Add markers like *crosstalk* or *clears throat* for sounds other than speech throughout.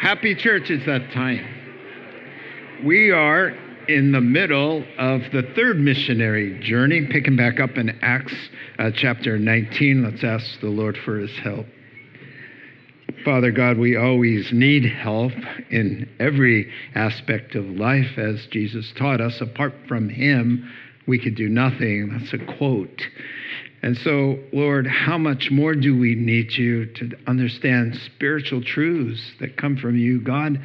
Happy church, it's that time. We are in the middle of the third missionary journey, picking back up in Acts uh, chapter 19. Let's ask the Lord for his help. Father God, we always need help in every aspect of life, as Jesus taught us. Apart from him, we could do nothing. That's a quote. And so, Lord, how much more do we need you to understand spiritual truths that come from you? God,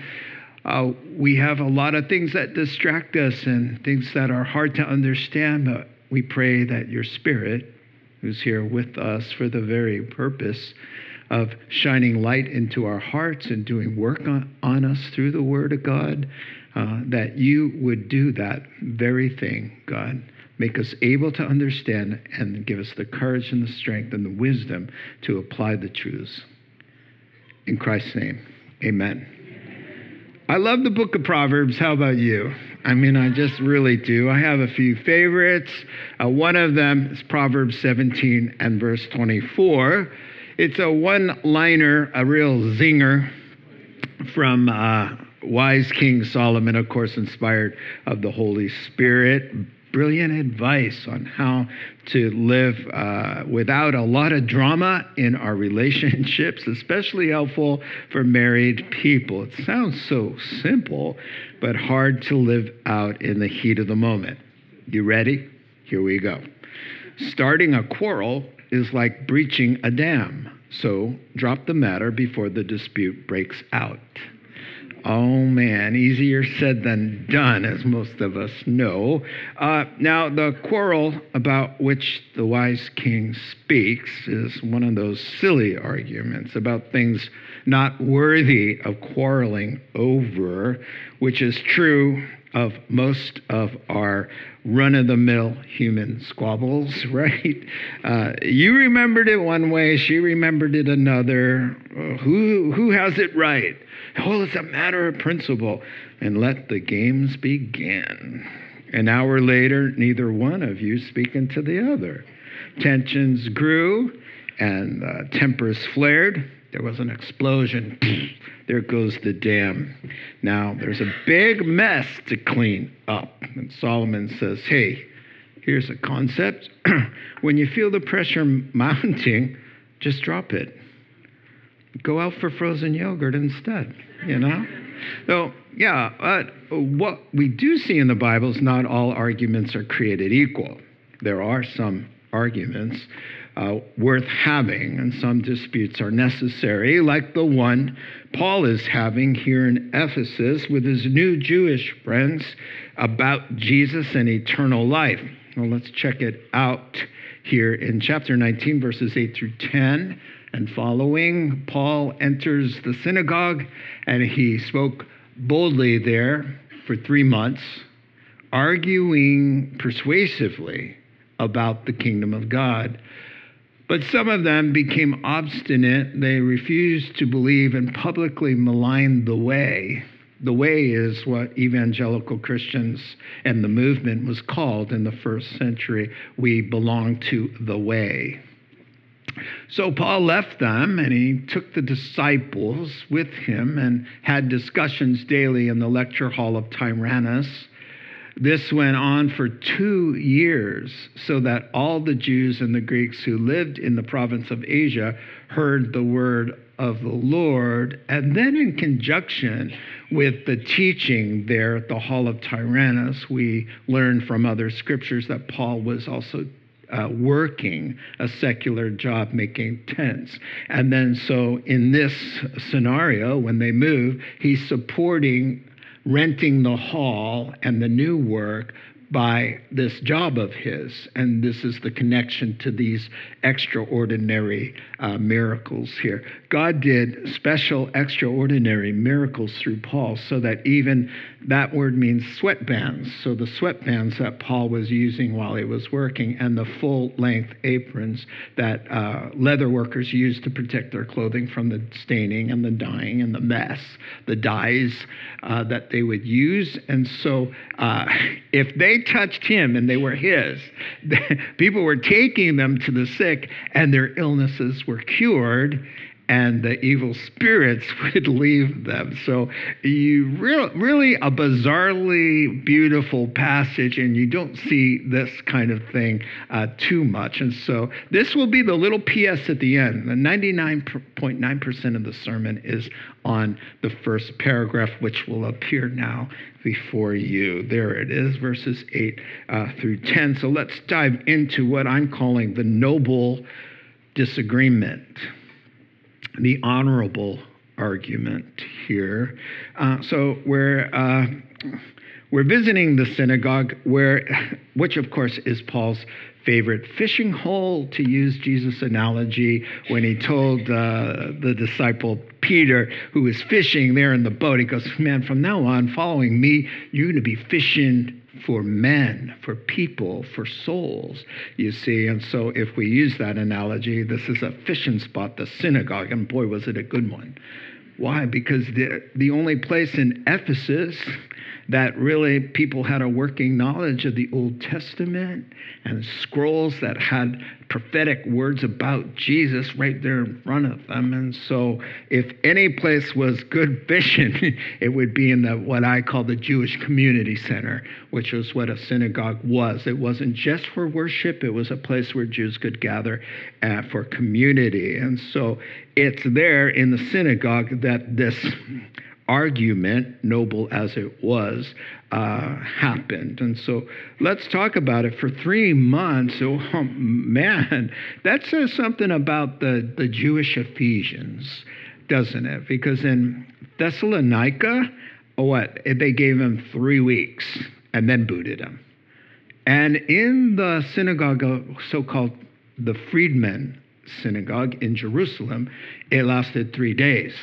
uh, we have a lot of things that distract us and things that are hard to understand, but we pray that your Spirit, who's here with us for the very purpose of shining light into our hearts and doing work on, on us through the Word of God, uh, that you would do that very thing, God Make us able to understand and give us the courage and the strength and the wisdom to apply the truths. In Christ's name, amen. I love the book of Proverbs. How about you? I mean, I just really do. I have a few favorites. Uh, one of them is Proverbs 17 and verse 24. It's a one liner, a real zinger from uh, wise King Solomon, of course, inspired of the Holy Spirit brilliant advice on how to live uh, without a lot of drama in our *laughs* relationships, especially helpful for married people. It sounds so simple, but hard to live out in the heat of the moment. You ready? Here we go. Starting a quarrel is like breaching a dam, so drop the matter before the dispute breaks out. Oh man, easier said than done, as most of us know. Uh, now, the quarrel about which the wise king speaks is one of those silly arguments about things not worthy of quarreling over, which is true of most of our run of the mill human squabbles, *laughs* right? Uh, you remembered it one way, she remembered it another. Uh, who, who has it right? Oh, it's a matter of principle. And let the games begin. An hour later, neither one of you speaking to the other. Tensions grew and uh, tempers flared. There was an explosion. *sniffs* there goes the dam. Now, there's a big mess to clean up. And Solomon says, hey, here's a concept. *clears throat* when you feel the pressure mounting, just drop it. Go out for frozen yogurt instead, you know? So, yeah, what we do see in the Bible is not all arguments are created equal. There are some arguments uh, worth having, and some disputes are necessary, like the one Paul is having here in Ephesus with his new Jewish friends about Jesus and eternal life. Well, let's check it out here in chapter 19, verses 8 through 10 and following, Paul enters the synagogue and he spoke boldly there for three months, arguing persuasively about the kingdom of God. But some of them became obstinate. They refused to believe and publicly maligned the way. The way is what evangelical Christians and the movement was called in the first century. We belong to the way. So Paul left them and he took the disciples with him and had discussions daily in the lecture hall of Tyrannus. This went on for two years, so that all the Jews and the Greeks who lived in the province of Asia heard the word of the Lord. And then, in conjunction with the teaching there at the Hall of Tyrannus, we learn from other scriptures that Paul was also uh, working a secular job making tents. And then, so in this scenario, when they move, he's supporting renting the hall and the new work by this job of his. And this is the connection to these extraordinary uh, miracles here. God did special, extraordinary miracles through Paul so that even that word means sweatbands. So the sweatbands that Paul was using while he was working and the full length aprons that uh, leather workers used to protect their clothing from the staining and the dyeing and the mess, the dyes uh, that they would use. And so uh, *laughs* if they touched him and they were his, *laughs* people were taking them to the sick and their illnesses were cured and the evil spirits *laughs* would leave them. So you re- really a bizarrely beautiful passage, and you don't see this kind of thing uh, too much. And so this will be the little PS at the end. The 99.9% of the sermon is on the first paragraph, which will appear now before you. There it is, verses 8 uh, through 10. So let's dive into what I'm calling the noble disagreement the honorable argument here. Uh, so we're uh, we're visiting the synagogue, where, *laughs* which of course is Paul's favorite fishing hole, to use Jesus' analogy, when he told uh, the disciple Peter, who was fishing there in the boat, he goes, "Man, from now on, following me, you're going to be fishing for men, for people, for souls, you see. And so, if we use that analogy, this is a fishing spot, the synagogue, and boy, was it a good one. Why? Because the, the only place in Ephesus that really people had a working knowledge of the Old Testament and scrolls that had prophetic words about Jesus right there in front of them. And so, if any place was good fishing, *laughs* it would be in the what I call the Jewish Community Center, which was what a synagogue was. It wasn't just for worship; it was a place where Jews could gather uh, for community. And so, it's there in the synagogue that this argument, noble as it was, uh, happened. And so let's talk about it. For three months, oh, oh *laughs* man, that says something about the, the Jewish Ephesians, doesn't it? Because in Thessalonica, what? They gave him three weeks and then booted him. And in the synagogue, so called the Freedmen synagogue in Jerusalem, it lasted three days.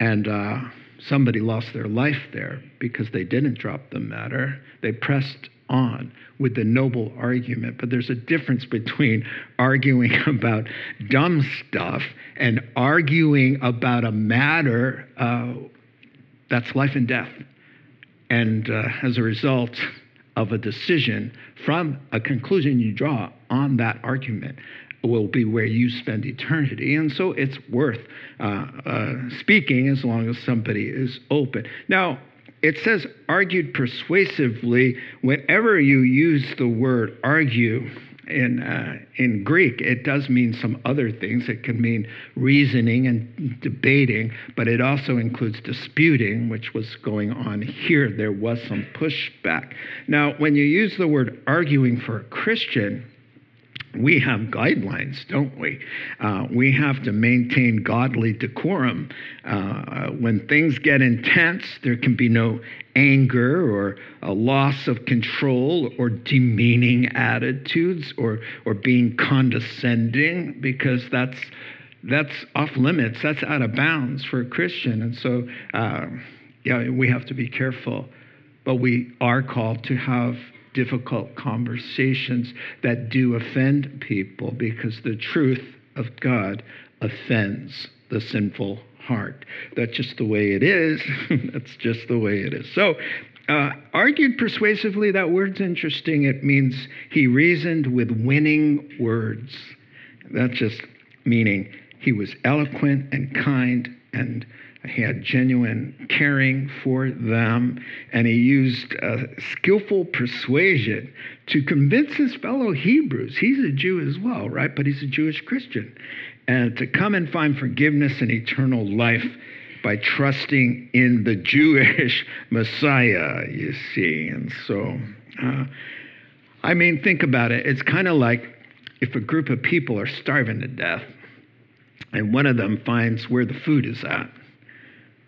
And uh, somebody lost their life there because they didn't drop the matter. They pressed on with the noble argument. But there's a difference between arguing *laughs* about dumb stuff and arguing about a matter uh, that's life and death. And uh, as a result of a decision from a conclusion you draw on that argument, will be where you spend eternity. And so it's worth uh, uh, speaking as long as somebody is open. Now, it says argued persuasively. Whenever you use the word argue, in, uh, in Greek, it does mean some other things. It can mean reasoning and debating, but it also includes disputing, which was going on here. There was some pushback. Now, when you use the word arguing for a Christian, we have guidelines, don't we? Uh, we have to maintain godly decorum. Uh, when things get intense, there can be no anger or a loss of control or demeaning attitudes or, or being condescending because that's, that's off limits, that's out of bounds for a Christian. And so, uh, yeah, we have to be careful. But we are called to have difficult conversations that do offend people because the truth of God offends the sinful heart. That's just the way it is. *laughs* That's just the way it is. So, uh, argued persuasively, that word's interesting. It means he reasoned with winning words. That's just meaning he was eloquent and kind and he had genuine caring for them, and he used skillful persuasion to convince his fellow Hebrews. He's a Jew as well, right? But he's a Jewish Christian. And to come and find forgiveness and eternal life by trusting in the Jewish *laughs* Messiah, you see. And so, uh, I mean, think about it. It's kind of like if a group of people are starving to death and one of them finds where the food is at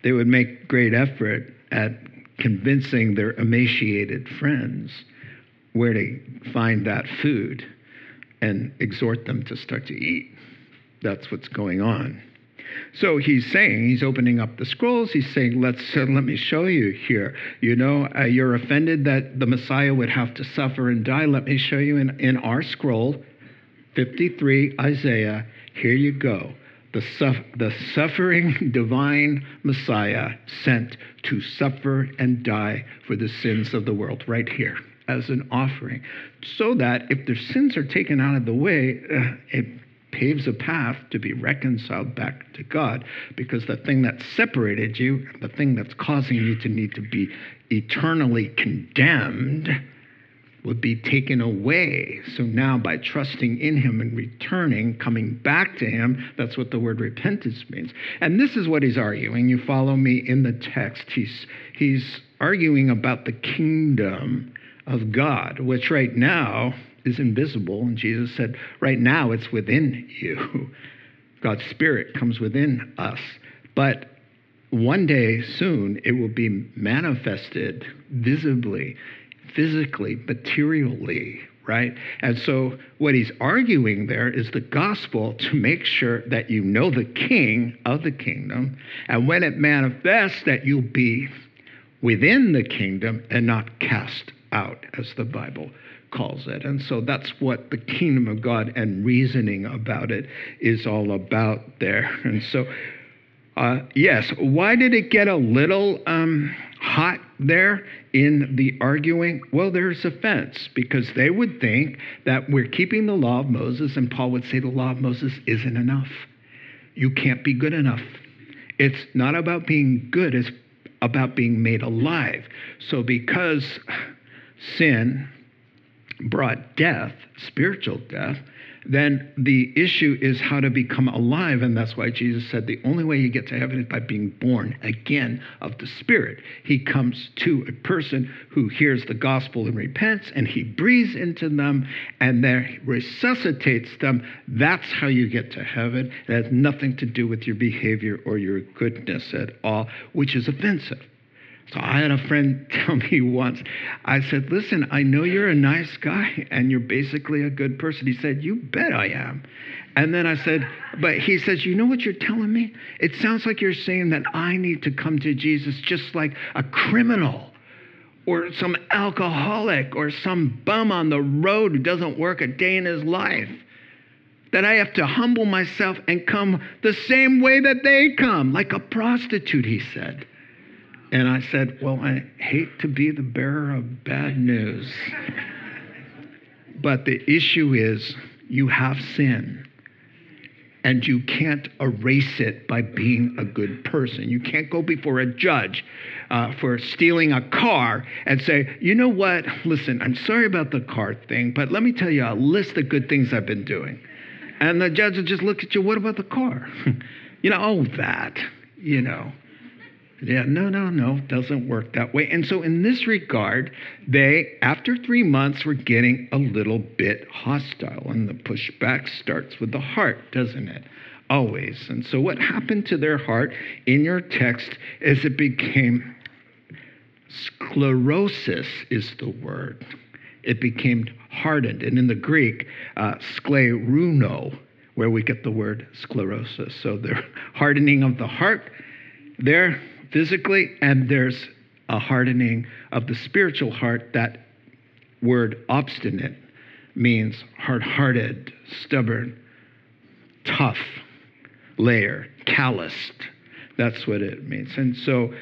they would make great effort at convincing their emaciated friends where to find that food and exhort them to start to eat. That's what's going on. So he's saying, he's opening up the scrolls. He's saying, let's uh, let me show you here. You know, uh, you're offended that the Messiah would have to suffer and die. Let me show you in, in our scroll, 53 Isaiah. Here you go the, the suffering divine Messiah sent to suffer and die for the sins of the world, right here as an offering, so that if their sins are taken out of the way, uh, it paves a path to be reconciled back to God because the thing that separated you, the thing that's causing you to need to be eternally condemned, would be taken away. So now, by trusting in Him and returning, coming back to Him, that's what the word repentance means. And this is what He's arguing. You follow me in the text. He's, he's arguing about the kingdom of God, which right now is invisible. And Jesus said, right now it's within you. *laughs* God's Spirit comes within us. But one day soon it will be manifested visibly, physically, materially, right? And so what he's arguing there is the gospel to make sure that you know the king of the kingdom. And when it manifests, that you'll be within the kingdom and not cast out, as the Bible calls it. And so that's what the kingdom of God and reasoning about it is all about there. *laughs* And so, uh, yes, why did it get a little um, hot there in the arguing? Well, there's offense because they would think that we're keeping the law of Moses, and Paul would say the law of Moses isn't enough. You can't be good enough. It's not about being good, it's about being made alive. So, because sin brought death, spiritual death, then the issue is how to become alive. And that's why Jesus said the only way you get to heaven is by being born again of the Spirit. He comes to a person who hears the gospel and repents, and he breathes into them and then resuscitates them. That's how you get to heaven. It has nothing to do with your behavior or your goodness at all, which is offensive. So I had a friend *laughs* tell me once, I said, Listen, I know you're a nice guy and you're basically a good person. He said, You bet I am. And then I said, But he says, You know what you're telling me? It sounds like you're saying that I need to come to Jesus just like a criminal or some alcoholic or some bum on the road who doesn't work a day in his life. That I have to humble myself and come the same way that they come, like a prostitute, he said. And I said, Well, I hate to be the bearer of bad news. But the issue is you have sin. And you can't erase it by being a good person. You can't go before a judge uh, for stealing a car and say, you know what? Listen, I'm sorry about the car thing, but let me tell you a list of good things I've been doing. And the judge will just look at you, what about the car? *laughs* you know, oh, that, you know. Yeah, no, no, no, doesn't work that way. And so, in this regard, they, after three months, were getting a little bit hostile. And the pushback starts with the heart, doesn't it? Always. And so, what happened to their heart in your text is it became sclerosis, is the word. It became hardened. And in the Greek, uh, skleruno, where we get the word sclerosis. So, the hardening of the heart, there physically, and there's a hardening of the spiritual heart. That word obstinate means hard hearted, stubborn, tough, layer, calloused. That's what it means. And so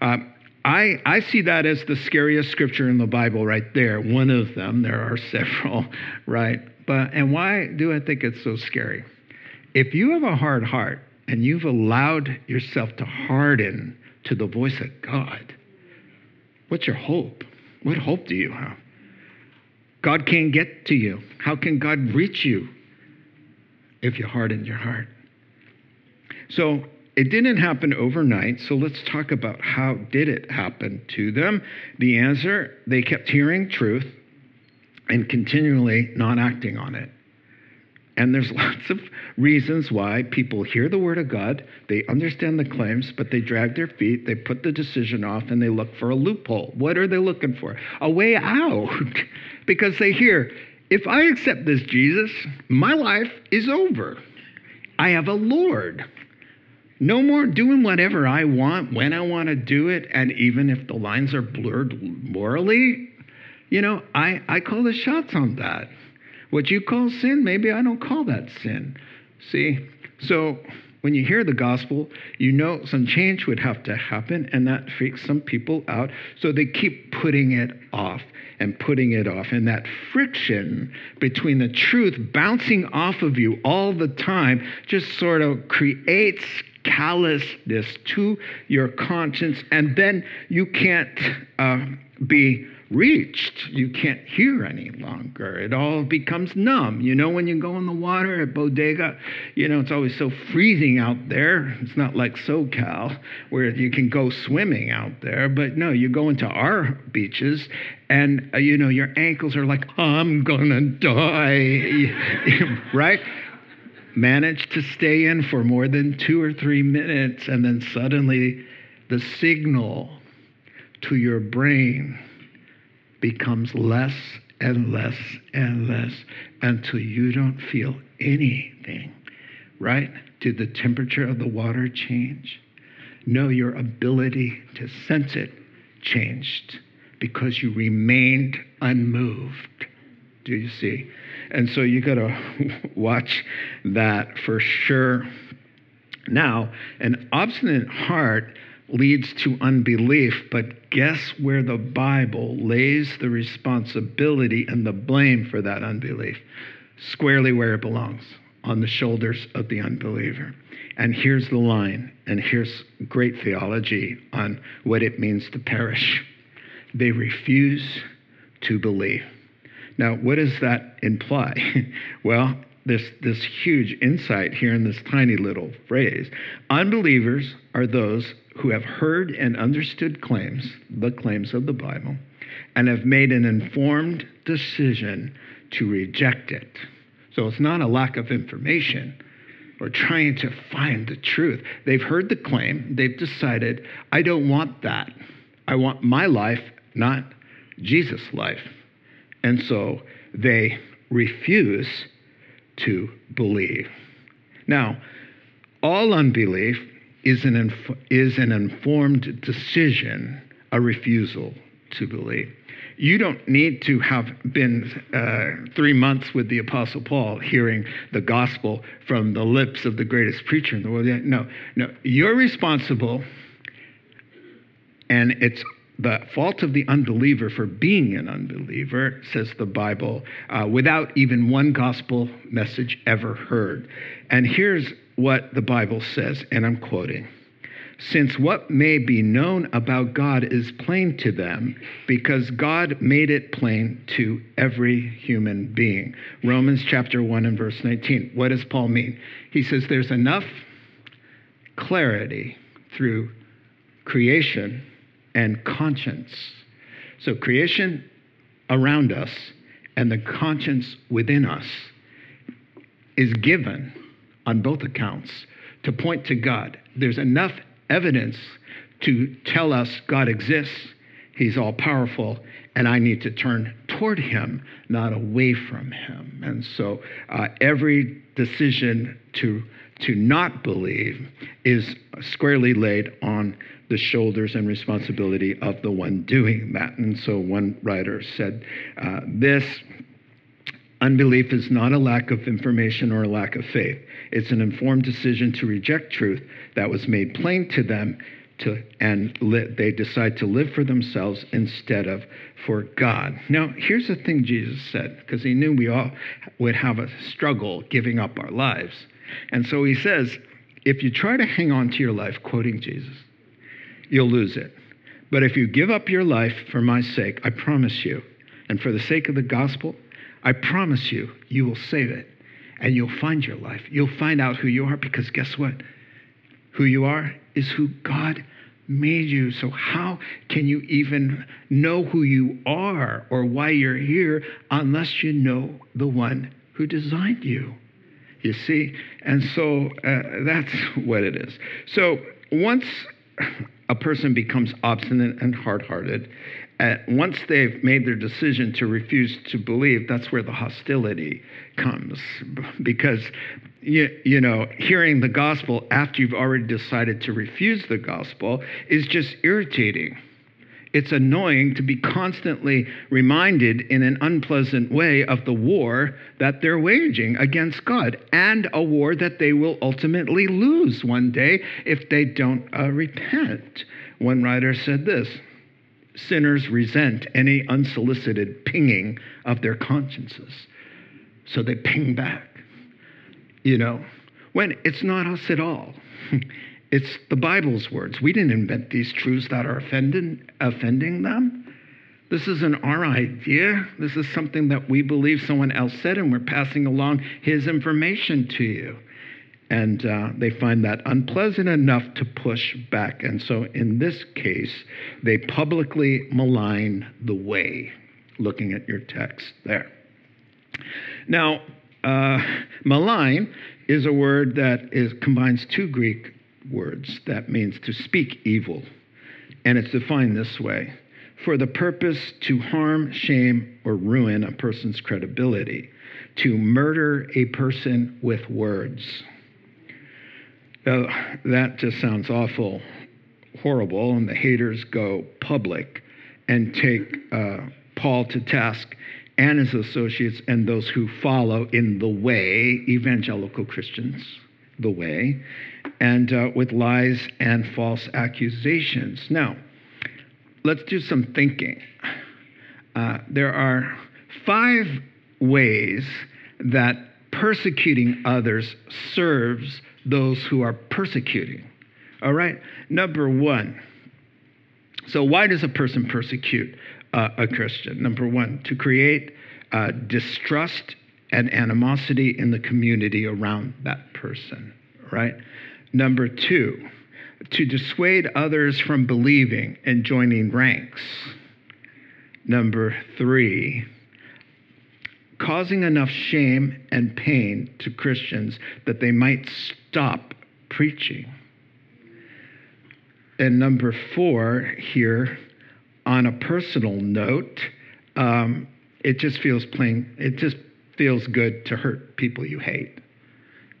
um, I, I see that as the scariest scripture in the Bible right there. One of them, there are *laughs* several, right? But and why do I think it's so scary? If you have a hard heart and you've allowed yourself to harden to the voice of God, what's your hope? What hope do you have? God can't get to you. How can God reach you if you harden your heart? So it didn't happen overnight. So let's talk about how did it happen to them. The answer, they kept hearing truth and continually not acting on it. And there's *laughs* lots of reasons why people hear the word of God, they understand the claims, but they drag their feet, they put the decision off, and they look for a loophole. What are they looking for? A way out. *laughs* because they hear, if I accept this Jesus, my life is over. I have a Lord. No more doing whatever I want when I want to do it. And even if the lines are blurred morally, you know, I, I call the shots on that. What you call sin, maybe I don't call that sin. See? So When you hear the gospel, you know some change would have to happen, and that freaks some people out. So they keep putting it off and putting it off. And that friction between the truth bouncing off of you all the time just sort of creates callousness to your conscience, and then you can't uh, be reached. You can't hear any longer. It all becomes numb. You know, when you go in the water at Bodega, you know, it's always so freezing out there. It's not like SoCal where you can go swimming out there. But no, you go into our beaches and, uh, you know, your ankles are like, I'm gonna die, *laughs* right? Manage to stay in for more than two or three minutes, and then suddenly the signal to your brain becomes less and less and less until you don't feel anything, right? Did the temperature of the water change? No, your ability to sense it changed because you remained unmoved. Do you see? And so you got to *laughs* watch that for sure. Now, an obstinate heart leads to unbelief, but guess where the Bible lays the responsibility and the blame for that unbelief? Squarely where it belongs on the shoulders of the unbeliever. And here's the line, and here's great theology on what it means to perish. They refuse to believe. Now, what does that imply? *laughs* well, this, this huge insight here in this tiny little phrase. Unbelievers are those who have heard and understood claims, the claims of the Bible, and have made an informed decision to reject it. So it's not a lack of information or trying to find the truth. They've heard the claim, they've decided, I don't want that. I want my life, not Jesus' life. And so they refuse to believe. Now, all unbelief is an, inf- is an informed decision, a refusal to believe. You don't need to have been uh, three months with the Apostle Paul hearing the gospel from the lips of the greatest preacher in the world. No, no. You're responsible, and it's the fault of the unbeliever for being an unbeliever, says the Bible, uh, without even one gospel message ever heard. And here's what the Bible says, and I'm quoting Since what may be known about God is plain to them, because God made it plain to every human being. Romans chapter 1 and verse 19. What does Paul mean? He says there's enough clarity through creation and conscience. So, creation around us and the conscience within us is given on both accounts to point to God. There's enough evidence to tell us God exists, He's all powerful, and I need to turn toward Him, not away from Him. And so, uh, every decision to to not believe is squarely laid on the shoulders and responsibility of the one doing that. And so one writer said, uh, This unbelief is not a lack of information or a lack of faith. It's an informed decision to reject truth that was made plain to them. To, and li- they decide to live for themselves instead of for God. Now, here's the thing Jesus said, because he knew we all would have a struggle giving up our lives. And so he says, if you try to hang on to your life, quoting Jesus, you'll lose it. But if you give up your life for my sake, I promise you, and for the sake of the gospel, I promise you, you will save it. And you'll find your life. You'll find out who you are because guess what? Who you are is who God made you. So, how can you even know who you are or why you're here unless you know the one who designed you? You see? And so uh, that's *laughs* what it is. So, once a person becomes obstinate and hard hearted, uh, once they've made their decision to refuse to believe, that's where the hostility comes. Because, you, you know, hearing the gospel after you've already decided to refuse the gospel is just irritating. It's annoying to be constantly reminded in an unpleasant way of the war that they're waging against God and a war that they will ultimately lose one day if they don't uh, repent. One writer said this sinners resent any unsolicited pinging of their consciences. So they ping back, you know, when it's not us at all. *laughs* it's the Bible's words. We didn't invent these truths that are offending, offending them. This isn't our idea. This is something that we believe someone else said, and we're passing along his information to you. And uh, they find that unpleasant enough to push back. And so in this case, they publicly malign the way, looking at your text there. Now, uh, malign is a word that is, combines two Greek words that means to speak evil. And it's defined this way for the purpose to harm, shame, or ruin a person's credibility, to murder a person with words. Uh, that just sounds awful, horrible, and the haters go public and take uh, Paul to task and his associates and those who follow in the way, evangelical Christians, the way, and uh, with lies and false accusations. Now, let's do some thinking. Uh, there are five ways that persecuting others serves those who are persecuting. All right? Number one. So, why does a person persecute uh, a Christian? Number one, to create uh, distrust and animosity in the community around that person, right? Number two, to dissuade others from believing and joining ranks. Number three, causing enough shame and pain to Christians that they might stop preaching. And number four, here, on a personal note, um, it just feels plain, it just feels good to hurt people you hate.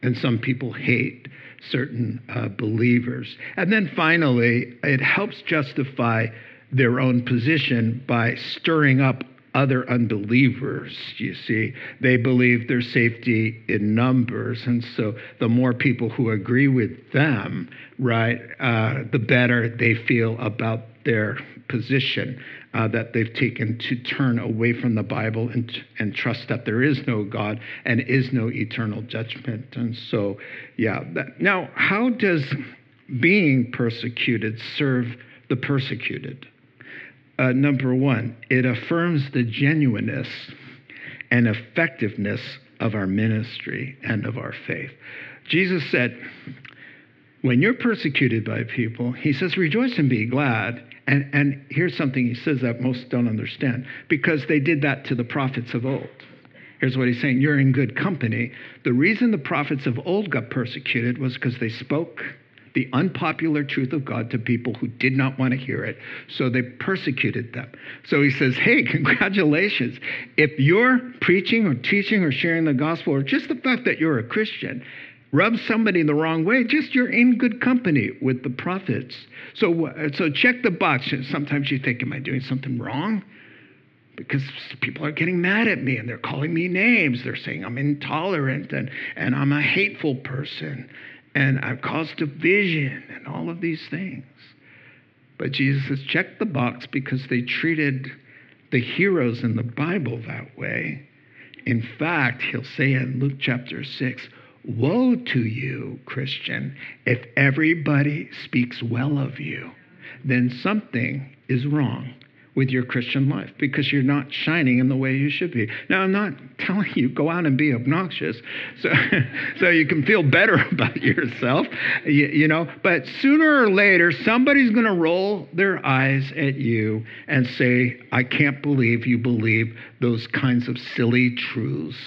And some people hate certain uh, believers. And then finally, it helps justify their own position by stirring up other unbelievers, you see. They believe their safety in numbers. And so the more people who agree with them, right, uh, the better they feel about their position uh, that they've taken to turn away from the Bible and, and trust that there is no God and is no eternal judgment. And so, yeah. That, now, how does being persecuted serve the persecuted? Uh, number one, it affirms the genuineness and effectiveness of our ministry and of our faith. Jesus said, when you're persecuted by people, he says, rejoice and be glad. And, and here's something he says that most don't understand because they did that to the prophets of old. Here's what he's saying you're in good company. The reason the prophets of old got persecuted was because they spoke the unpopular truth of God to people who did not want to hear it. So they persecuted them. So he says, Hey, *laughs* congratulations. If you're preaching or teaching or sharing the gospel, or just the fact that you're a Christian, rub somebody the wrong way, just you're in good company with the prophets. So, so check the box. Sometimes you think, am I doing something wrong? Because people are getting mad at me and they're calling me names. They're saying I'm intolerant and, and I'm a hateful person and I've caused division and all of these things. But Jesus says, check the box because they treated the heroes in the Bible that way. In fact, he'll say in Luke chapter 6, Woe to you, Christian, if everybody speaks well of you, then something is wrong with your Christian life because you're not shining in the way you should be. Now, I'm not telling you go out and be obnoxious so, *laughs* so you can feel better *laughs* about yourself, you, you know, but sooner or later, somebody's going to roll their eyes at you and say, I can't believe you believe those kinds of silly truths,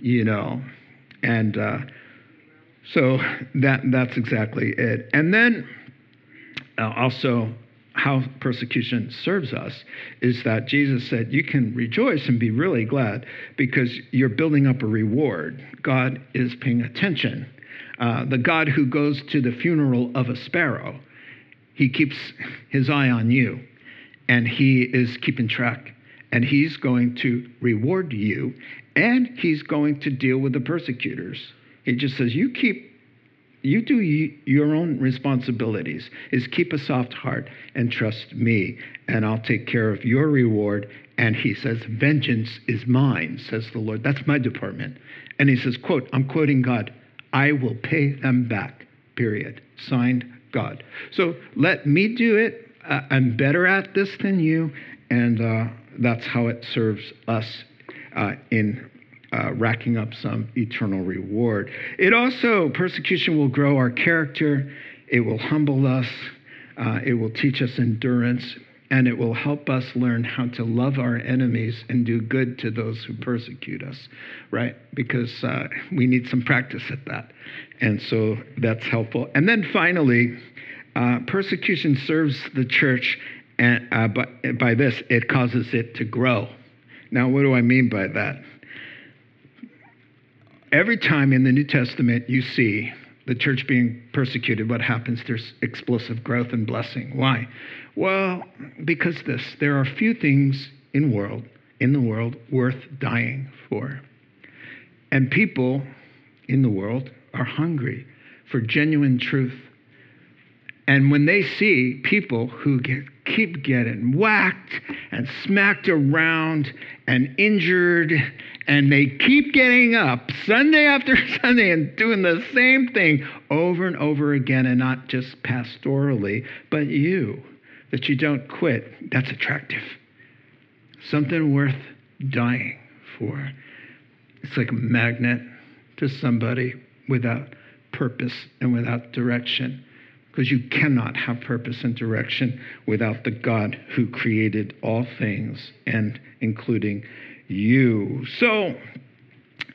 you know. And uh, so that, that's exactly it. And then uh, also, how persecution serves us is that Jesus said, You can rejoice and be really glad because you're building up a reward. God is paying attention. Uh, the God who goes to the funeral of a sparrow, he keeps his eye on you and He is keeping track. And He's going to reward you, and He's going to deal with the persecutors. He just says, You keep you do your own responsibilities is keep a soft heart and trust me and i'll take care of your reward. And he says vengeance is mine says the lord. That's my department. And he says quote i'm quoting god i will pay them back period. Signed god. So let me do it. Uh, i'm better at this than you. And uh, that's how it serves us uh, in uh, racking up some eternal reward. It also, persecution will grow our character, it will humble us, uh, it will teach us endurance, and it will help us learn how to love our enemies and do good to those who persecute us, right? Because uh, we need some practice at that. And so that's helpful. And then finally, uh, persecution serves the church, and uh, by, by this, it causes it to grow. Now, what do I mean by that? Every time in the New Testament you see the church being persecuted, what happens? There's explosive growth and blessing. Why? Well, because this, there are few things in world, in the world worth dying for. And people in the world are hungry for genuine truth. And when they see people who get, keep getting whacked and smacked around and injured and they keep getting up Sunday after *laughs* Sunday and doing the same thing over and over again, and not just pastorally, but you, that you don't quit. That's attractive. Something worth dying for. It's like a magnet to somebody without purpose and without direction. Because you cannot have purpose and direction without the God who created all things and including you. So,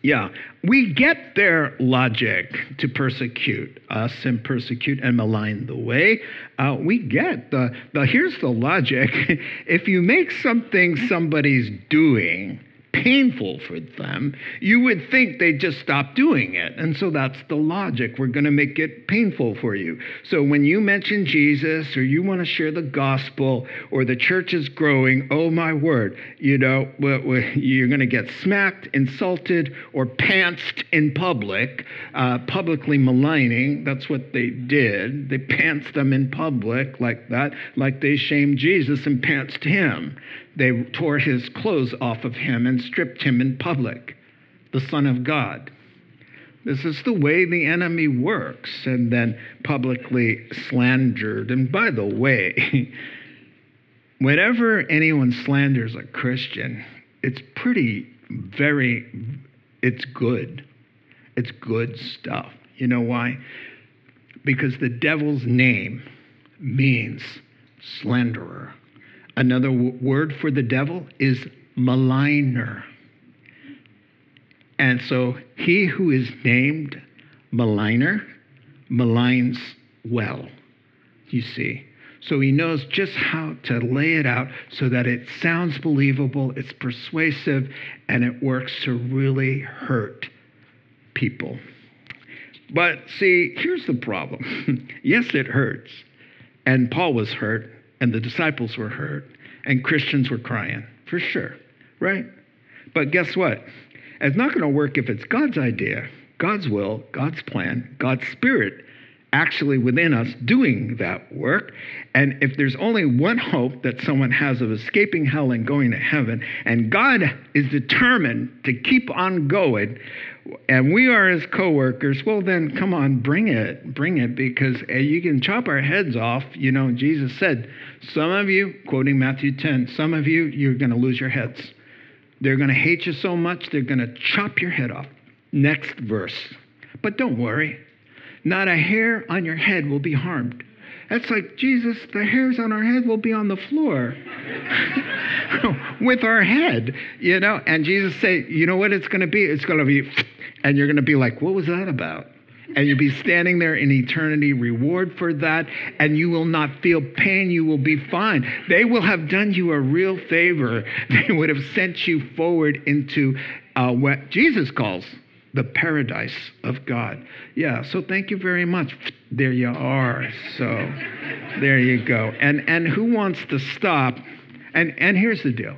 yeah, we get their logic to persecute us and persecute and malign the way. Uh, we get the, the, here's the logic. *laughs* if you make something somebody's doing, painful for them, you would think they'd just stop doing it. And so that's the logic. We're going to make it painful for you. So when you mention Jesus or you want to share the gospel or the church is growing, oh my word, you know, you're going to get smacked, insulted, or pantsed in public, uh, publicly maligning. That's what they did. They pantsed them in public like that, like they shamed Jesus and pantsed him. They tore his clothes off of him and stripped him in public, the Son of God. This is the way the enemy works, and then publicly slandered. And by the way, *laughs* whenever anyone slanders a Christian, it's pretty, very, it's good. It's good stuff. You know why? Because the devil's name means slanderer. Another w- word for the devil is maligner. And so he who is named maligner maligns well, you see. So he knows just how to lay it out so that it sounds believable, it's persuasive, and it works to really hurt people. But see, here's the problem. *laughs* yes, it hurts. And Paul was hurt, and the disciples were hurt, and Christians were crying, for sure, right? But guess what? It's not going to work if it's God's idea, God's will, God's plan, God's spirit actually within us doing that work. And if there's only one hope that someone has of escaping hell and going to heaven, and God is determined to keep on going, and we are his co-workers. Well then come on bring it bring it because uh, you can chop our heads off you know jesus said some of you quoting matthew 10 some of you you're going to lose your heads. They're going to hate you so much they're going to chop your head off. Next verse. But don't worry. Not a hair on your head will be harmed that's like jesus the hairs on our head will be on the floor *laughs* with our head you know and jesus say you know what it's going to be it's going to be and you're going to be like, what was that about? And you'll be standing there in eternity, reward for that, and you will not feel pain. You will be fine. They will have done you a real favor. *laughs* They would have sent you forward into uh, what Jesus calls the paradise of God. Yeah, so thank you very much. There you are. So there you go. And and who wants to stop And, and here's the deal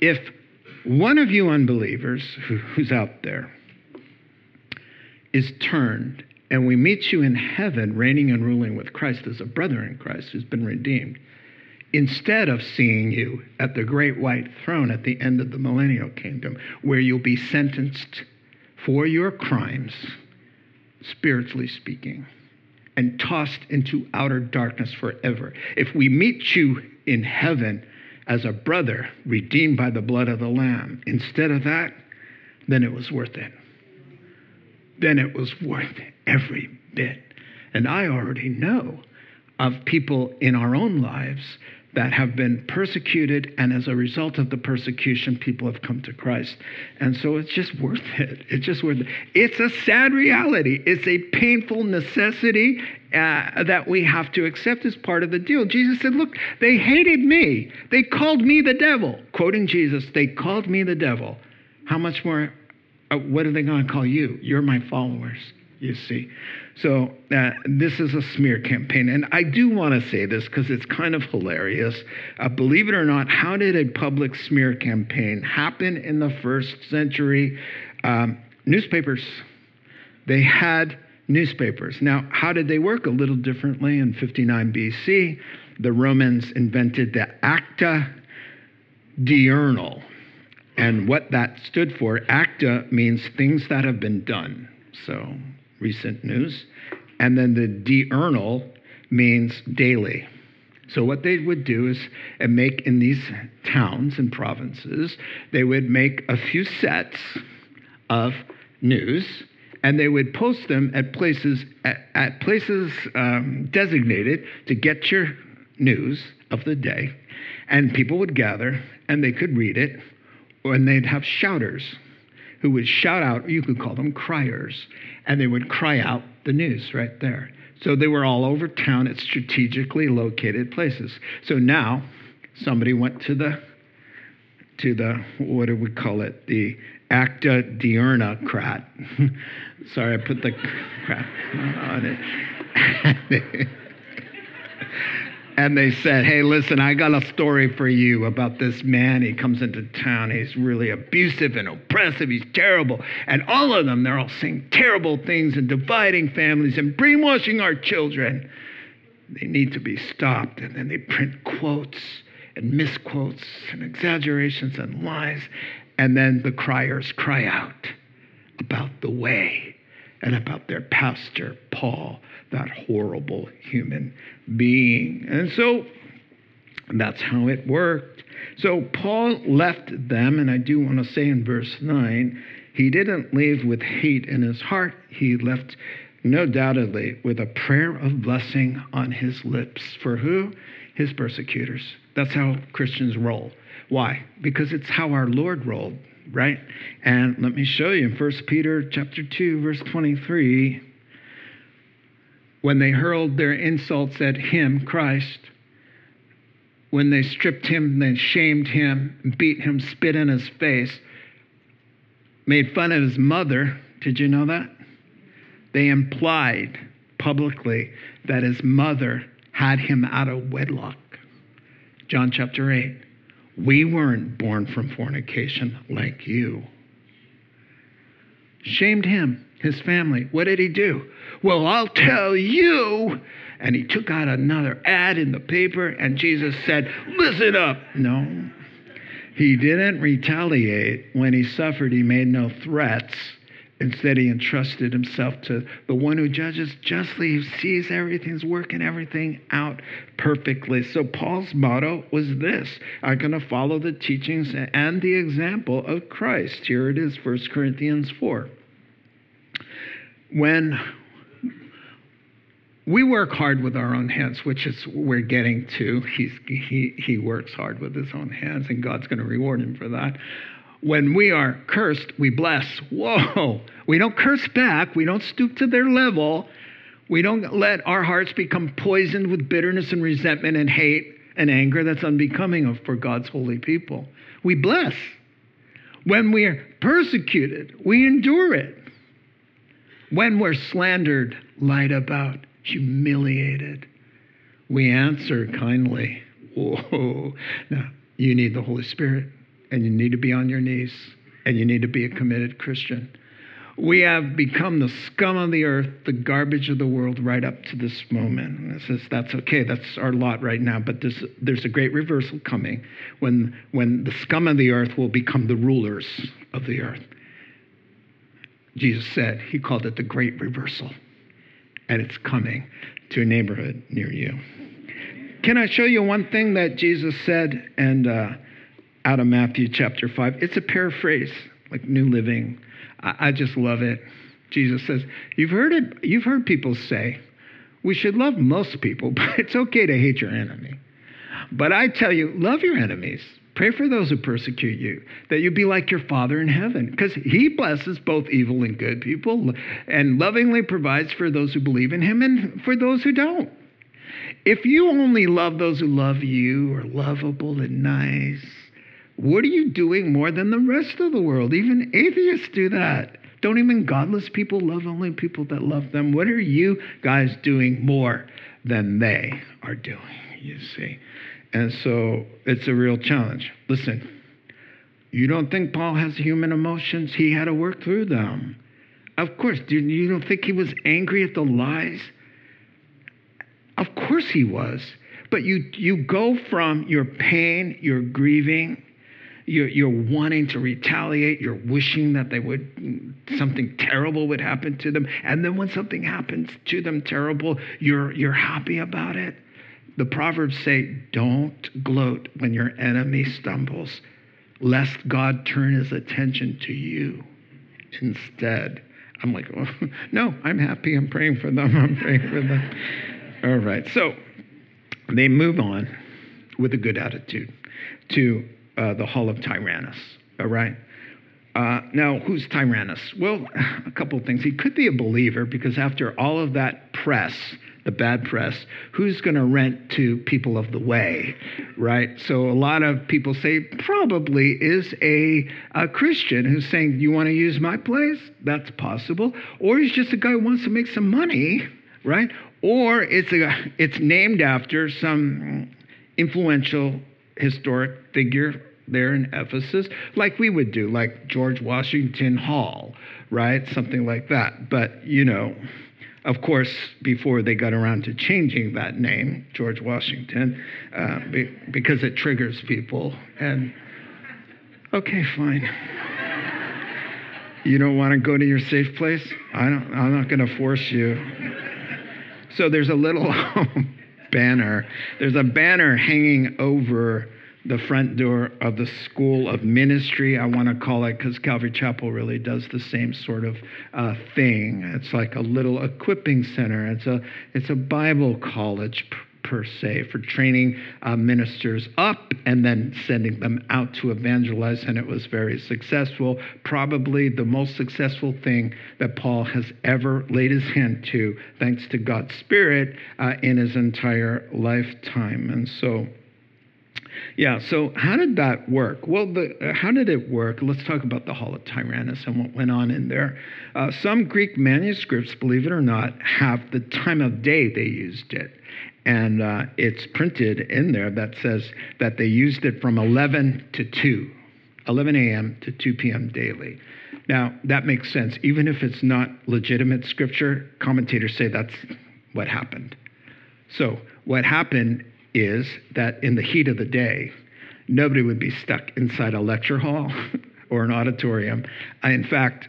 if one of you unbelievers who, who's out there is turned and we meet you in heaven, reigning and ruling with Christ as a brother in Christ who's been redeemed, instead of seeing you at the great white throne at the end of the millennial kingdom, where you'll be sentenced for your crimes, spiritually speaking, and tossed into outer darkness forever. If we meet you in heaven as a brother redeemed by the blood of the Lamb, instead of that, then it was worth it. Then it was worth every bit. And I already know of people in our own lives that have been persecuted, and as a result of the persecution, people have come to Christ. And so it's just worth it. It's just worth it. It's a sad reality. It's a painful necessity uh, that we have to accept as part of the deal. Jesus said, Look, they hated me. They called me the devil. Quoting Jesus, they called me the devil. How much more? Uh, what are they going to call you? You're my followers you see. So uh, this is a smear campaign. And I do want to say this because it's kind of hilarious. Uh, believe it or not, how did a public smear campaign happen in the first century? Um, newspapers. They had newspapers. Now, how did they work? A little differently. In 59 BC, the Romans invented the Acta Diurnal. And what that stood for, acta means things that have been done. So recent news. And then the diurnal means daily. So what they would do is and make in these towns and provinces, they would make a few sets of news, and they would post them at places at, at places um, designated to get your news of the day, and people would gather and they could read it, and they'd have shouters who would shout out, you could call them criers, and they would cry out the news right there. So they were all over town at strategically located places. So now somebody went to the to the what do we call it? The Acta Diurna crat. *laughs* Sorry, I put the crap on it. *laughs* and they said, Hey, listen, I got a story for you about this man. He comes into town. He's really abusive and oppressive. He's terrible. And all of them, they're all saying terrible things and dividing families and brainwashing our children. They need to be stopped. And then they print quotes and misquotes and exaggerations and lies. And then the criers cry out about the way and about their pastor, Paul, that horrible human being. And so that's how it worked. So Paul left them, and I do want to say in verse 9, he didn't leave with hate in his heart. He left, no doubtedly, with a prayer of blessing on his lips. For who? His persecutors. That's how Christians roll. Why? Because it's how our Lord rolled, right? And let me show you in 1 Peter chapter 2, verse 23 when they hurled their insults at him, Christ, when they stripped him, they shamed him, beat him, spit in his face, made fun of his mother. Did you know that? They implied publicly that his mother had him out of wedlock. John chapter 8. We weren't born from fornication like you. Shamed him his family. What did he do? Well, I'll tell you. And he took out another ad in the paper, and Jesus said, Listen up. No. He didn't retaliate. When he suffered, he made no threats. Instead, he entrusted himself to the one who judges justly, who sees everything's working everything out perfectly. So, Paul's motto was this I'm going to follow the teachings and the example of Christ. Here it is, 1 Corinthians 4 when we work hard with our own hands, which is we're getting to. He's, he, he works hard with his own hands, and God's going to reward him for that. When we are cursed, we bless. Whoa! We don't curse back. We don't stoop to their level. We don't let our hearts become poisoned with bitterness and resentment and hate and anger that's unbecoming of for God's holy people. We bless. When we are persecuted, we endure it. When we're slandered, lied about, humiliated, we answer kindly. Whoa. Now, you need the Holy Spirit, and you need to be on your knees, and you need to be a committed Christian. We have become the scum of the earth, the garbage of the world right up to this moment. And it says that's okay, that's our lot right now. But there's, there's a great reversal coming when, when the scum of the earth will become the rulers of the earth. Jesus said, He called it the great reversal. And it's coming to a neighborhood near you. Can I show you one thing that Jesus said and uh, out of Matthew chapter 5? It's a paraphrase, like New Living. I, I just love it. Jesus says, You've heard it, you've heard people say, we should love most people, *laughs* but it's okay to hate your enemy. But I tell you, love your enemies. Pray for those who persecute you, that you be like your Father in heaven, because He blesses both evil and good people and lovingly provides for those who believe in Him and for those who don't. If you only love those who love you, are lovable and nice, what are you doing more than the rest of the world? Even atheists do that. Don't even godless people love only people that love them. What are you guys doing more than they are doing? You see. And so it's a real challenge. Listen, you don't think Paul has human emotions? He had to work through them. Of course, you don't think he was angry at the lies? Of course he was. But you, you go from your pain, your grieving, you're, you're wanting to retaliate, you're wishing that they would, something terrible would happen to them. And then when something happens to them terrible, you're, you're happy about it. The Proverbs say, don't gloat when your enemy stumbles, lest God turn his attention to you instead. I'm like, oh, *laughs* no, I'm happy. I'm praying for them. *laughs* I'm praying for them. All right. So they move on with a good attitude to uh, the Hall of Tyrannus. All right. Uh, now, who's Tyrannus? Well, a couple of things. He could be a believer because after all of that press, the bad press, who's going to rent to people of the way, right? So a lot of people say probably is a, a Christian who's saying, You want to use my place? That's possible. Or he's just a guy who wants to make some money, right? Or it's, a, it's named after some influential historic figure there in Ephesus, like we would do, like George Washington Hall, right? Something like that. But, you know, of course, before they got around to changing that name, George Washington, uh, be, because it triggers people. And, okay, fine. You don't want to go to your safe place? I don't, I'm not going to force you. So there's a little *laughs* banner. There's a banner hanging over the front door of the school of ministry, I want to call it, because Calvary Chapel really does the same sort of uh, thing. It's like a little equipping center. It's a it's a Bible college per se for training uh, ministers up and then sending them out to evangelize, and it was very successful. Probably the most successful thing that Paul has ever laid his hand to, thanks to God's Spirit, uh, in his entire lifetime. And so. Yeah, so how did that work? Well, the, how did it work? Let's talk about the Hall of Tyrannus and what went on in there. Uh, some Greek manuscripts, believe it or not, have the time of day they used it. And uh, it's printed in there that says that they used it from 11 to 2, 11 a.m. to 2 p.m. daily. Now, that makes sense. Even if it's not legitimate scripture, commentators say that's what happened. So, what happened is that in the heat of the day, nobody would be stuck inside a lecture hall *laughs* or an auditorium. in fact,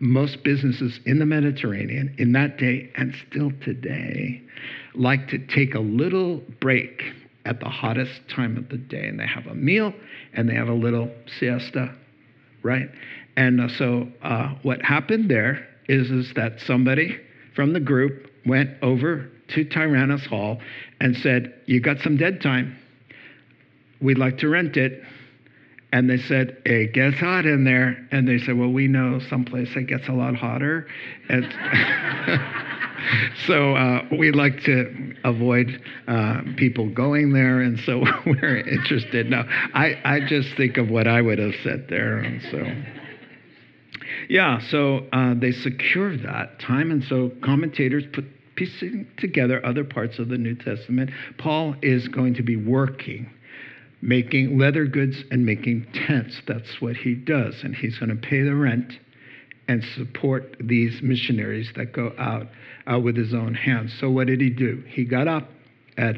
most businesses in the Mediterranean in that day and still today like to take a little break at the hottest time of the day and they have a meal and they have a little siesta, right? And uh, so uh, what happened there is, is that somebody from the group went over to Tyrannus Hall and said, You got some dead time. We'd like to rent it. And they said, It gets hot in there. And they said, Well, we know someplace that gets a lot hotter. And *laughs* *laughs* *laughs* so uh, we'd like to avoid uh, people going there. And so *laughs* we're interested. Now, I, I just think of what I would have said there. And so. Yeah, so uh, they secure that time, and so commentators put piecing together other parts of the New Testament, Paul is going to be working making leather goods and making tents. That's what he does. And he's going to pay the rent and support these missionaries that go out uh, with his own hands. So, what did he do? He got up at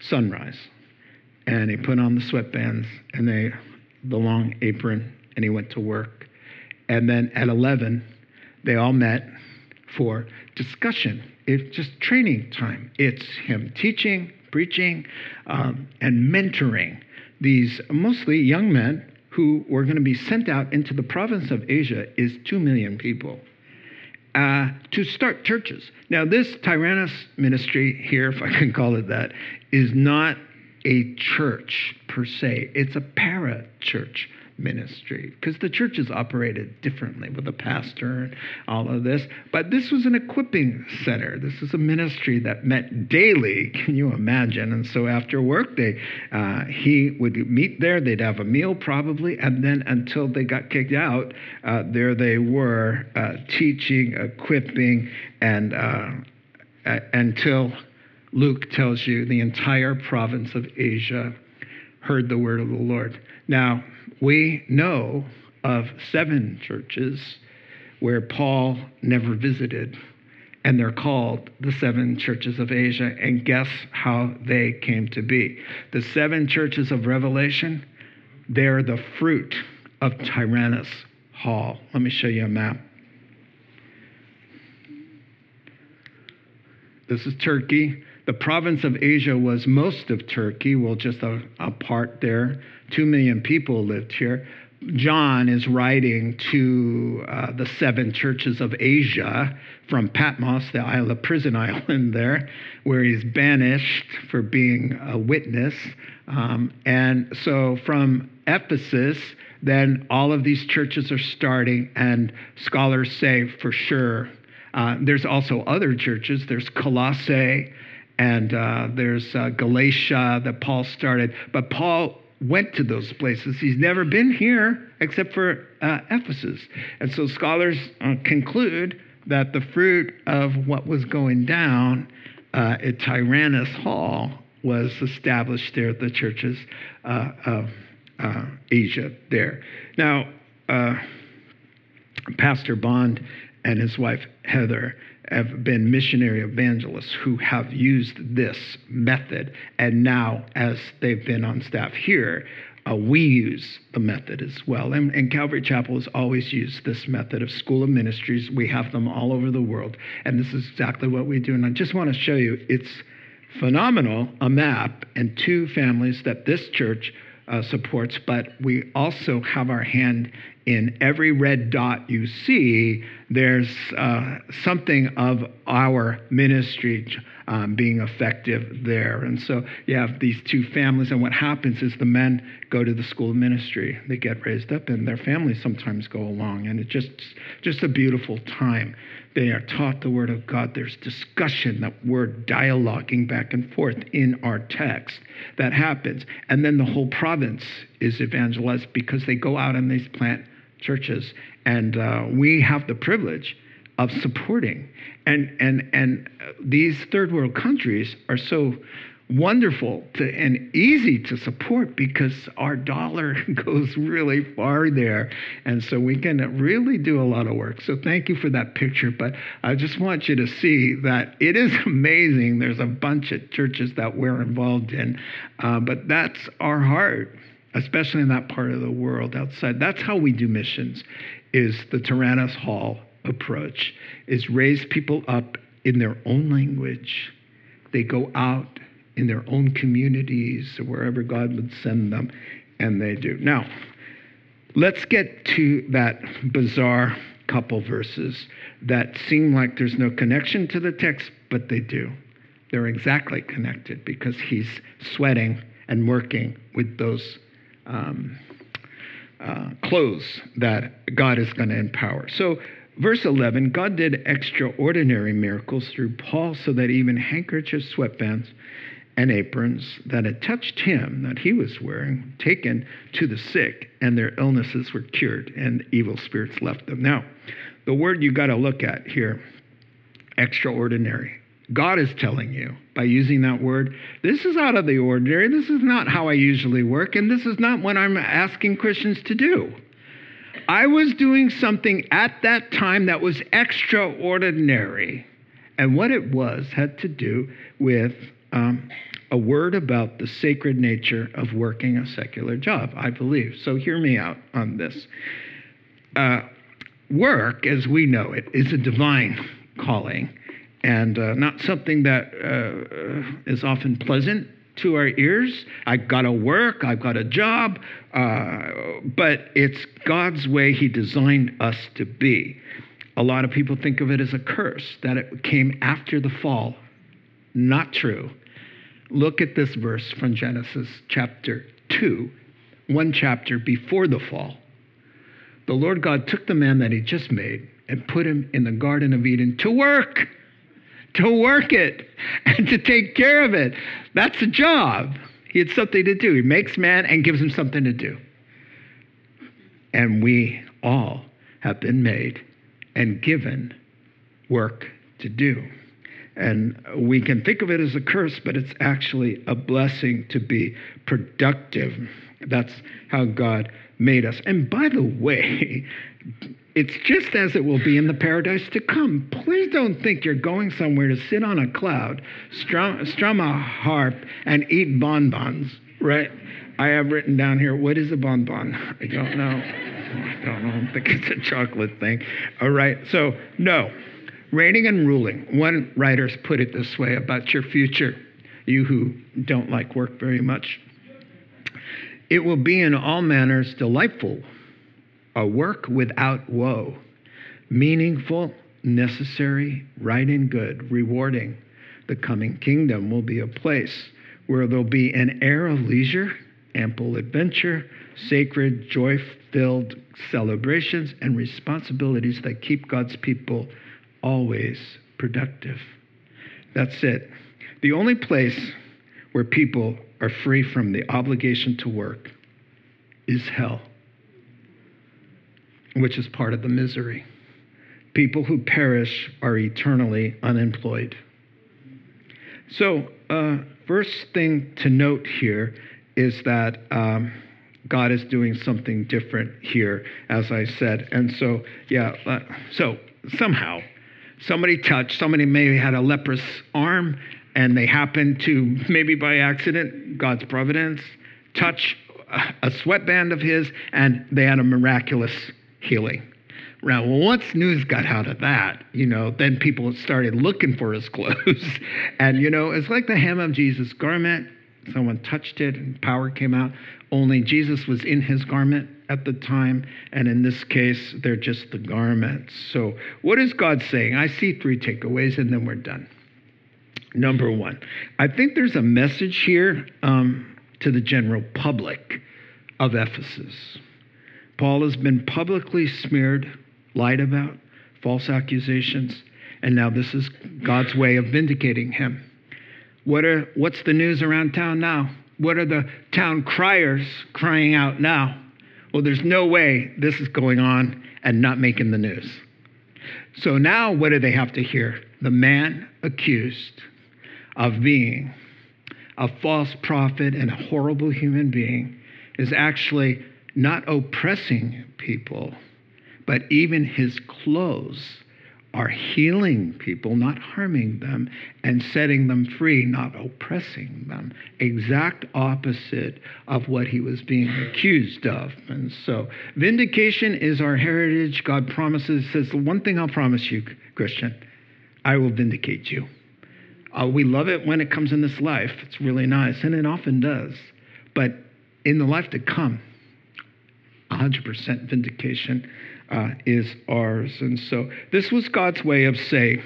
sunrise and he put on the sweatbands and they, the long apron and he went to work. And then at 11, they all met for discussion. It's just training time. It's him teaching, preaching, um, and mentoring these mostly young men who were going to be sent out into the province of Asia is 2 million people. Uh, to start churches. Now, this Tyrannus ministry here, if I can call it that, is not a church per se, it's a para church ministry because the churches operated differently with a pastor and all of this. But this was an equipping center. This was a ministry that met daily. *laughs* Can you imagine? And so after work, they uh, he would meet there. They'd have a meal probably, and then until they got kicked out, uh, there they were uh, teaching, equipping, and uh, until Luke tells you the entire province of Asia heard the word of the Lord. Now, we know of seven churches where Paul never visited, and they're called the seven churches of Asia. And guess how they came to be? The seven churches of Revelation, they're the fruit of Tyrannus Hall. Let me show you a map. This is Turkey. The province of Asia was most of Turkey, well, just a, a part there. Two million people lived here. John is writing to uh, the seven churches of Asia from Patmos, the isle of prison *laughs* island there, where he's banished for being a witness. Um, and so from Ephesus, then all of these churches are starting, and scholars say for sure. Uh, there's also other churches. There's Colossae, and uh, there's uh, Galatia that Paul started. But Paul went to those places. He's never been here except for uh, Ephesus. And so scholars uh, conclude that the fruit of what was going down uh, at Tyrannus Hall was established there at the churches uh, of Asia there. Now, Pastor Bond and his wife Heather have been missionary evangelists who have used this method. And now, as they've been on staff here, uh, we use the method as well. And, and, Calvary Chapel has always used this method of school of ministries. We have them all over the world. And this is exactly what we do. And I just want to show you it's phenomenal a map and two families that this church uh, supports, but we also have our hand in every red dot you see, there's uh, something of our ministry um, being effective there. And so you have these two families, and what happens is the men go to the school of ministry. They get raised up, and their families sometimes go along, and it's just just a beautiful time. They are taught the Word of God. There's discussion that we're dialoguing back and forth in our text that happens, and then the whole province is evangelized because they go out and they plant churches, and uh, we have the privilege of supporting. And and and these third world countries are so wonderful to, and easy to support because our dollar *laughs* goes really far there. And so we can really do a lot of work. So thank you for that picture. But I just want you to see that it is *laughs* amazing. There's a bunch of churches that we're involved in, uh, but that's our heart especially in that part of the world outside. That's how we do missions, is the Tyrannus Hall approach, is raise people up in their own language. They go out in their own communities or wherever God would send them, and they do. Now, let's get to that bizarre couple verses that seem like there's no connection to the text, but they do. They're exactly connected because he's sweating and working with those um, uh, clothes that God is going to empower. So, verse 11 God did extraordinary miracles through Paul so that even handkerchiefs, sweatbands, and aprons that had touched him, that he was wearing, taken to the sick, and their illnesses were cured, and evil spirits left them. Now, the word you got to look at here extraordinary. God is telling you by using that word, this is out of the ordinary. This is not how I usually work, and this is not what I'm asking Christians to do. I was doing something at that time that was extraordinary. And what it was had to do with um, a word about the sacred nature of working a secular job, I believe. So hear me out on this. Uh, work, as we know it, is a divine calling and uh, not something that uh, is often pleasant to our ears. I've got to work, I've got a job, uh, but it's God's way He designed us to be. A lot of people think of it as a curse, that it came after the fall. Not true. Look at this verse from Genesis chapter 2, one chapter before the fall. The Lord God took the man that He just made and put him in the Garden of Eden to work to work it and to take care of it. That's a job. He had something to do. He makes man and gives him something to do. And we all have been made and given work to do. And we can think of it as a curse, but it's actually a blessing to be productive. That's how God made us. And by the way, it's just as it will be in the paradise to come. Please don't think you're going somewhere to sit on a cloud, strum, strum a harp, and eat bonbons, right? I have written down here, what is a bonbon? I don't know. I don't know. I think it's a chocolate thing. All right. So, no. Reigning and ruling. One writer's put it this way about your future, you who don't like work very much. It will be in all manners delightful a work without woe, meaningful, necessary, right and good, rewarding. The coming kingdom will be a place where there'll be an air of leisure, ample adventure, sacred, joy filled celebrations, and responsibilities that keep God's people always productive. That's it. The only place where people are free from the obligation to work is hell which is part of the misery. People who perish are eternally unemployed. So, uh, first thing to note here is that um, God is doing something different here, as I said. And so, yeah, uh, so somehow somebody touched, somebody maybe had a leprous arm, and they happened to, maybe by accident, God's providence, touch a sweatband of his, and they had a miraculous healing. Now, once news got out of that, you know, then people started looking for his *laughs* clothes. and, you know, it's like the hem of Jesus' garment. Someone touched it and power came out. Only Jesus was in his garment at the time. And in this case, they're just the garments. So, what is God saying? I see three takeaways and then we're done. Number one, I think there's a message here um, to the general public of Ephesus. Paul has been publicly smeared, lied about, false accusations, and now this is God's way of vindicating him. What are, what's the news around town now? What are the town criers crying out now? Well, there's no way this is going on and not making the news. So now what do they have to hear? The man accused of being a false prophet and a horrible human being is actually not oppressing people, but even his clothes are healing people, not harming them, and setting them free, not oppressing them. Exact opposite of what he was being accused of. And so, vindication is our heritage. God promises, says, the one thing I'll promise you, Christian, I will vindicate you. Uh, we love it when it comes in this life. It's really nice, and it often does. But in the life to come, 100% vindication uh, is ours. And so this was God's way of saying,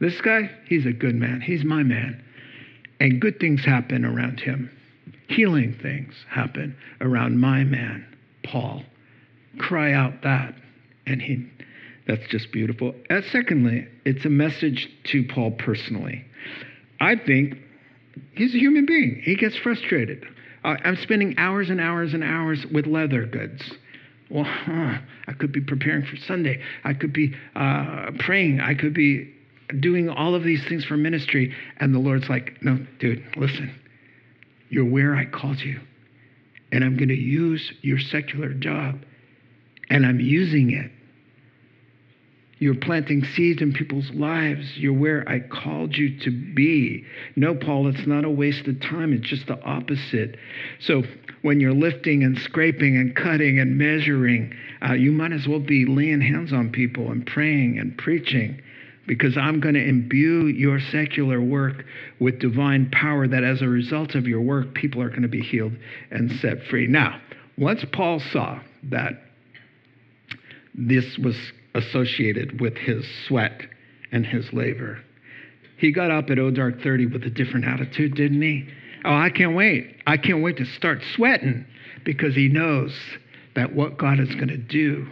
this guy, he's a good man. He's my man. And good things happen around him. Healing things happen around my man, Paul. Cry out that. And he, that's just beautiful. And secondly, it's a message to Paul personally. I think he's a human being. He gets frustrated. Uh, I'm spending hours and hours and hours with leather goods. Well, I could be preparing for Sunday. I could be uh, praying. I could be doing all of these things for ministry. And the Lord's like, no, dude, listen, you're where I called you. And I'm going to use your secular job. And I'm using it you're planting seeds in people's lives. You're where I called you to be. No, Paul, it's not a waste of time. It's just the opposite. So when you're lifting and scraping and cutting and measuring, uh, you might as well be laying hands on people and praying and preaching because I'm going to imbue your secular work with divine power that as a result of your work, people are going to be healed and set free. Now, once Paul saw that this was associated with his sweat and his labor. He got up at O Dark 30 with a different attitude, didn't he? Oh, I can't wait. I can't wait to start sweating because he knows that what God is going to do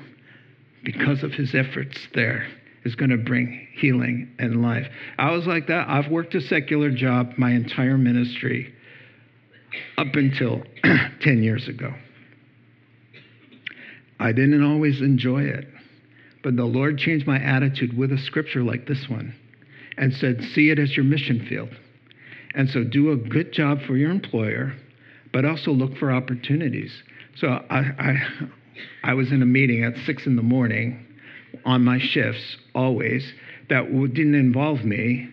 because of his efforts there is going to bring healing and life. I was like that. I've worked a secular job my entire ministry up until *clears throat* 10 years ago. I didn't always enjoy it. But the Lord changed my attitude with a scripture like this one and said, See it as your mission field. And so do a good job for your employer, but also look for opportunities. So I, I, I was in a meeting at six in the morning on my shifts, always, that didn't involve me.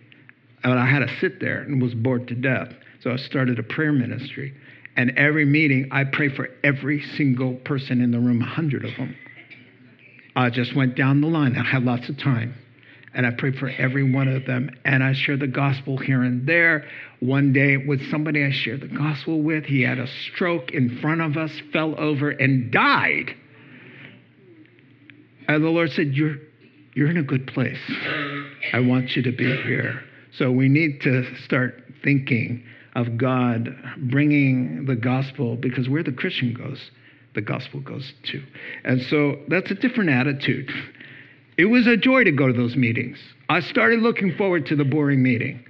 And I had to sit there and was bored to death. So I started a prayer ministry. And every meeting, I pray for every single person in the room, a hundred of them. I just went down the line. I had lots of time. And I prayed for every one of them. And I shared the gospel here and there. One day, with somebody I shared the gospel with, he had a stroke in front of us, fell over, and died. And the Lord said, You're, you're in a good place. I want you to be here. So we need to start thinking of God bringing the gospel because where the Christian goes, the gospel goes to. And so that's a different attitude. It was a joy to go to those meetings. I started looking forward to the boring meeting.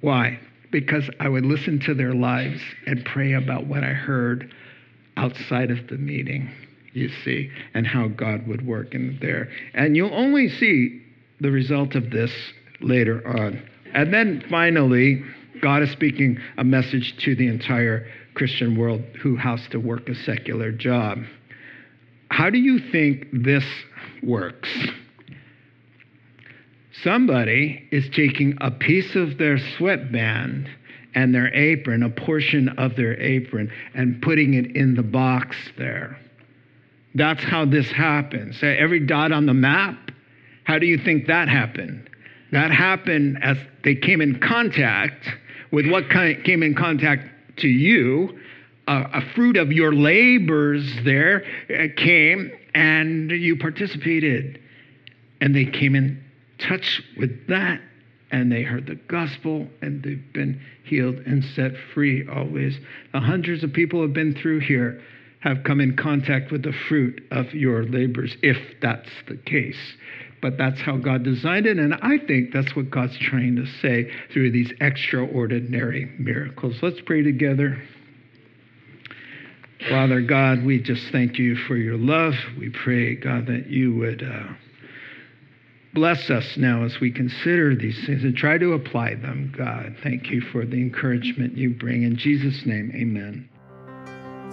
Why? Because I would listen to their lives and pray about what I heard outside of the meeting, you see, and how God would work in there. And you'll only see the result of this later on. And then finally, God is speaking a message to the entire Christian world who has to work a secular job. How do you think this works? Somebody is taking a piece of their sweatband and their apron, a portion of their apron, and putting it in the box there. That's how this happens. Every dot on the map, how do you think that happened? That happened as they came in contact with what came in contact to you, a, a fruit of your labors there uh, came and you participated. And they came in touch with that and they heard the gospel and they've been healed and set free always. The hundreds of people have been through here have come in contact with the fruit of your labors, if that's the case. But that's how God designed it, and I think that's what God's trying to say through these extraordinary miracles. Let's pray together. Father God, we just thank you for your love. We pray, God, that you would uh, bless us now as we consider these things and try to apply them, God. Thank you for the encouragement you bring. In Jesus' name, amen.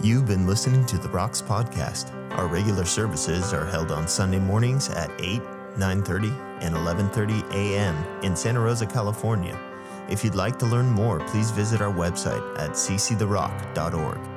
You've been listening to the Rocks Podcast. Our regular services are held on Sunday mornings at 8, 9.30, and 11.30 a.m. in Santa Rosa, California. If you'd like to learn more, please visit our website at cctherock.org.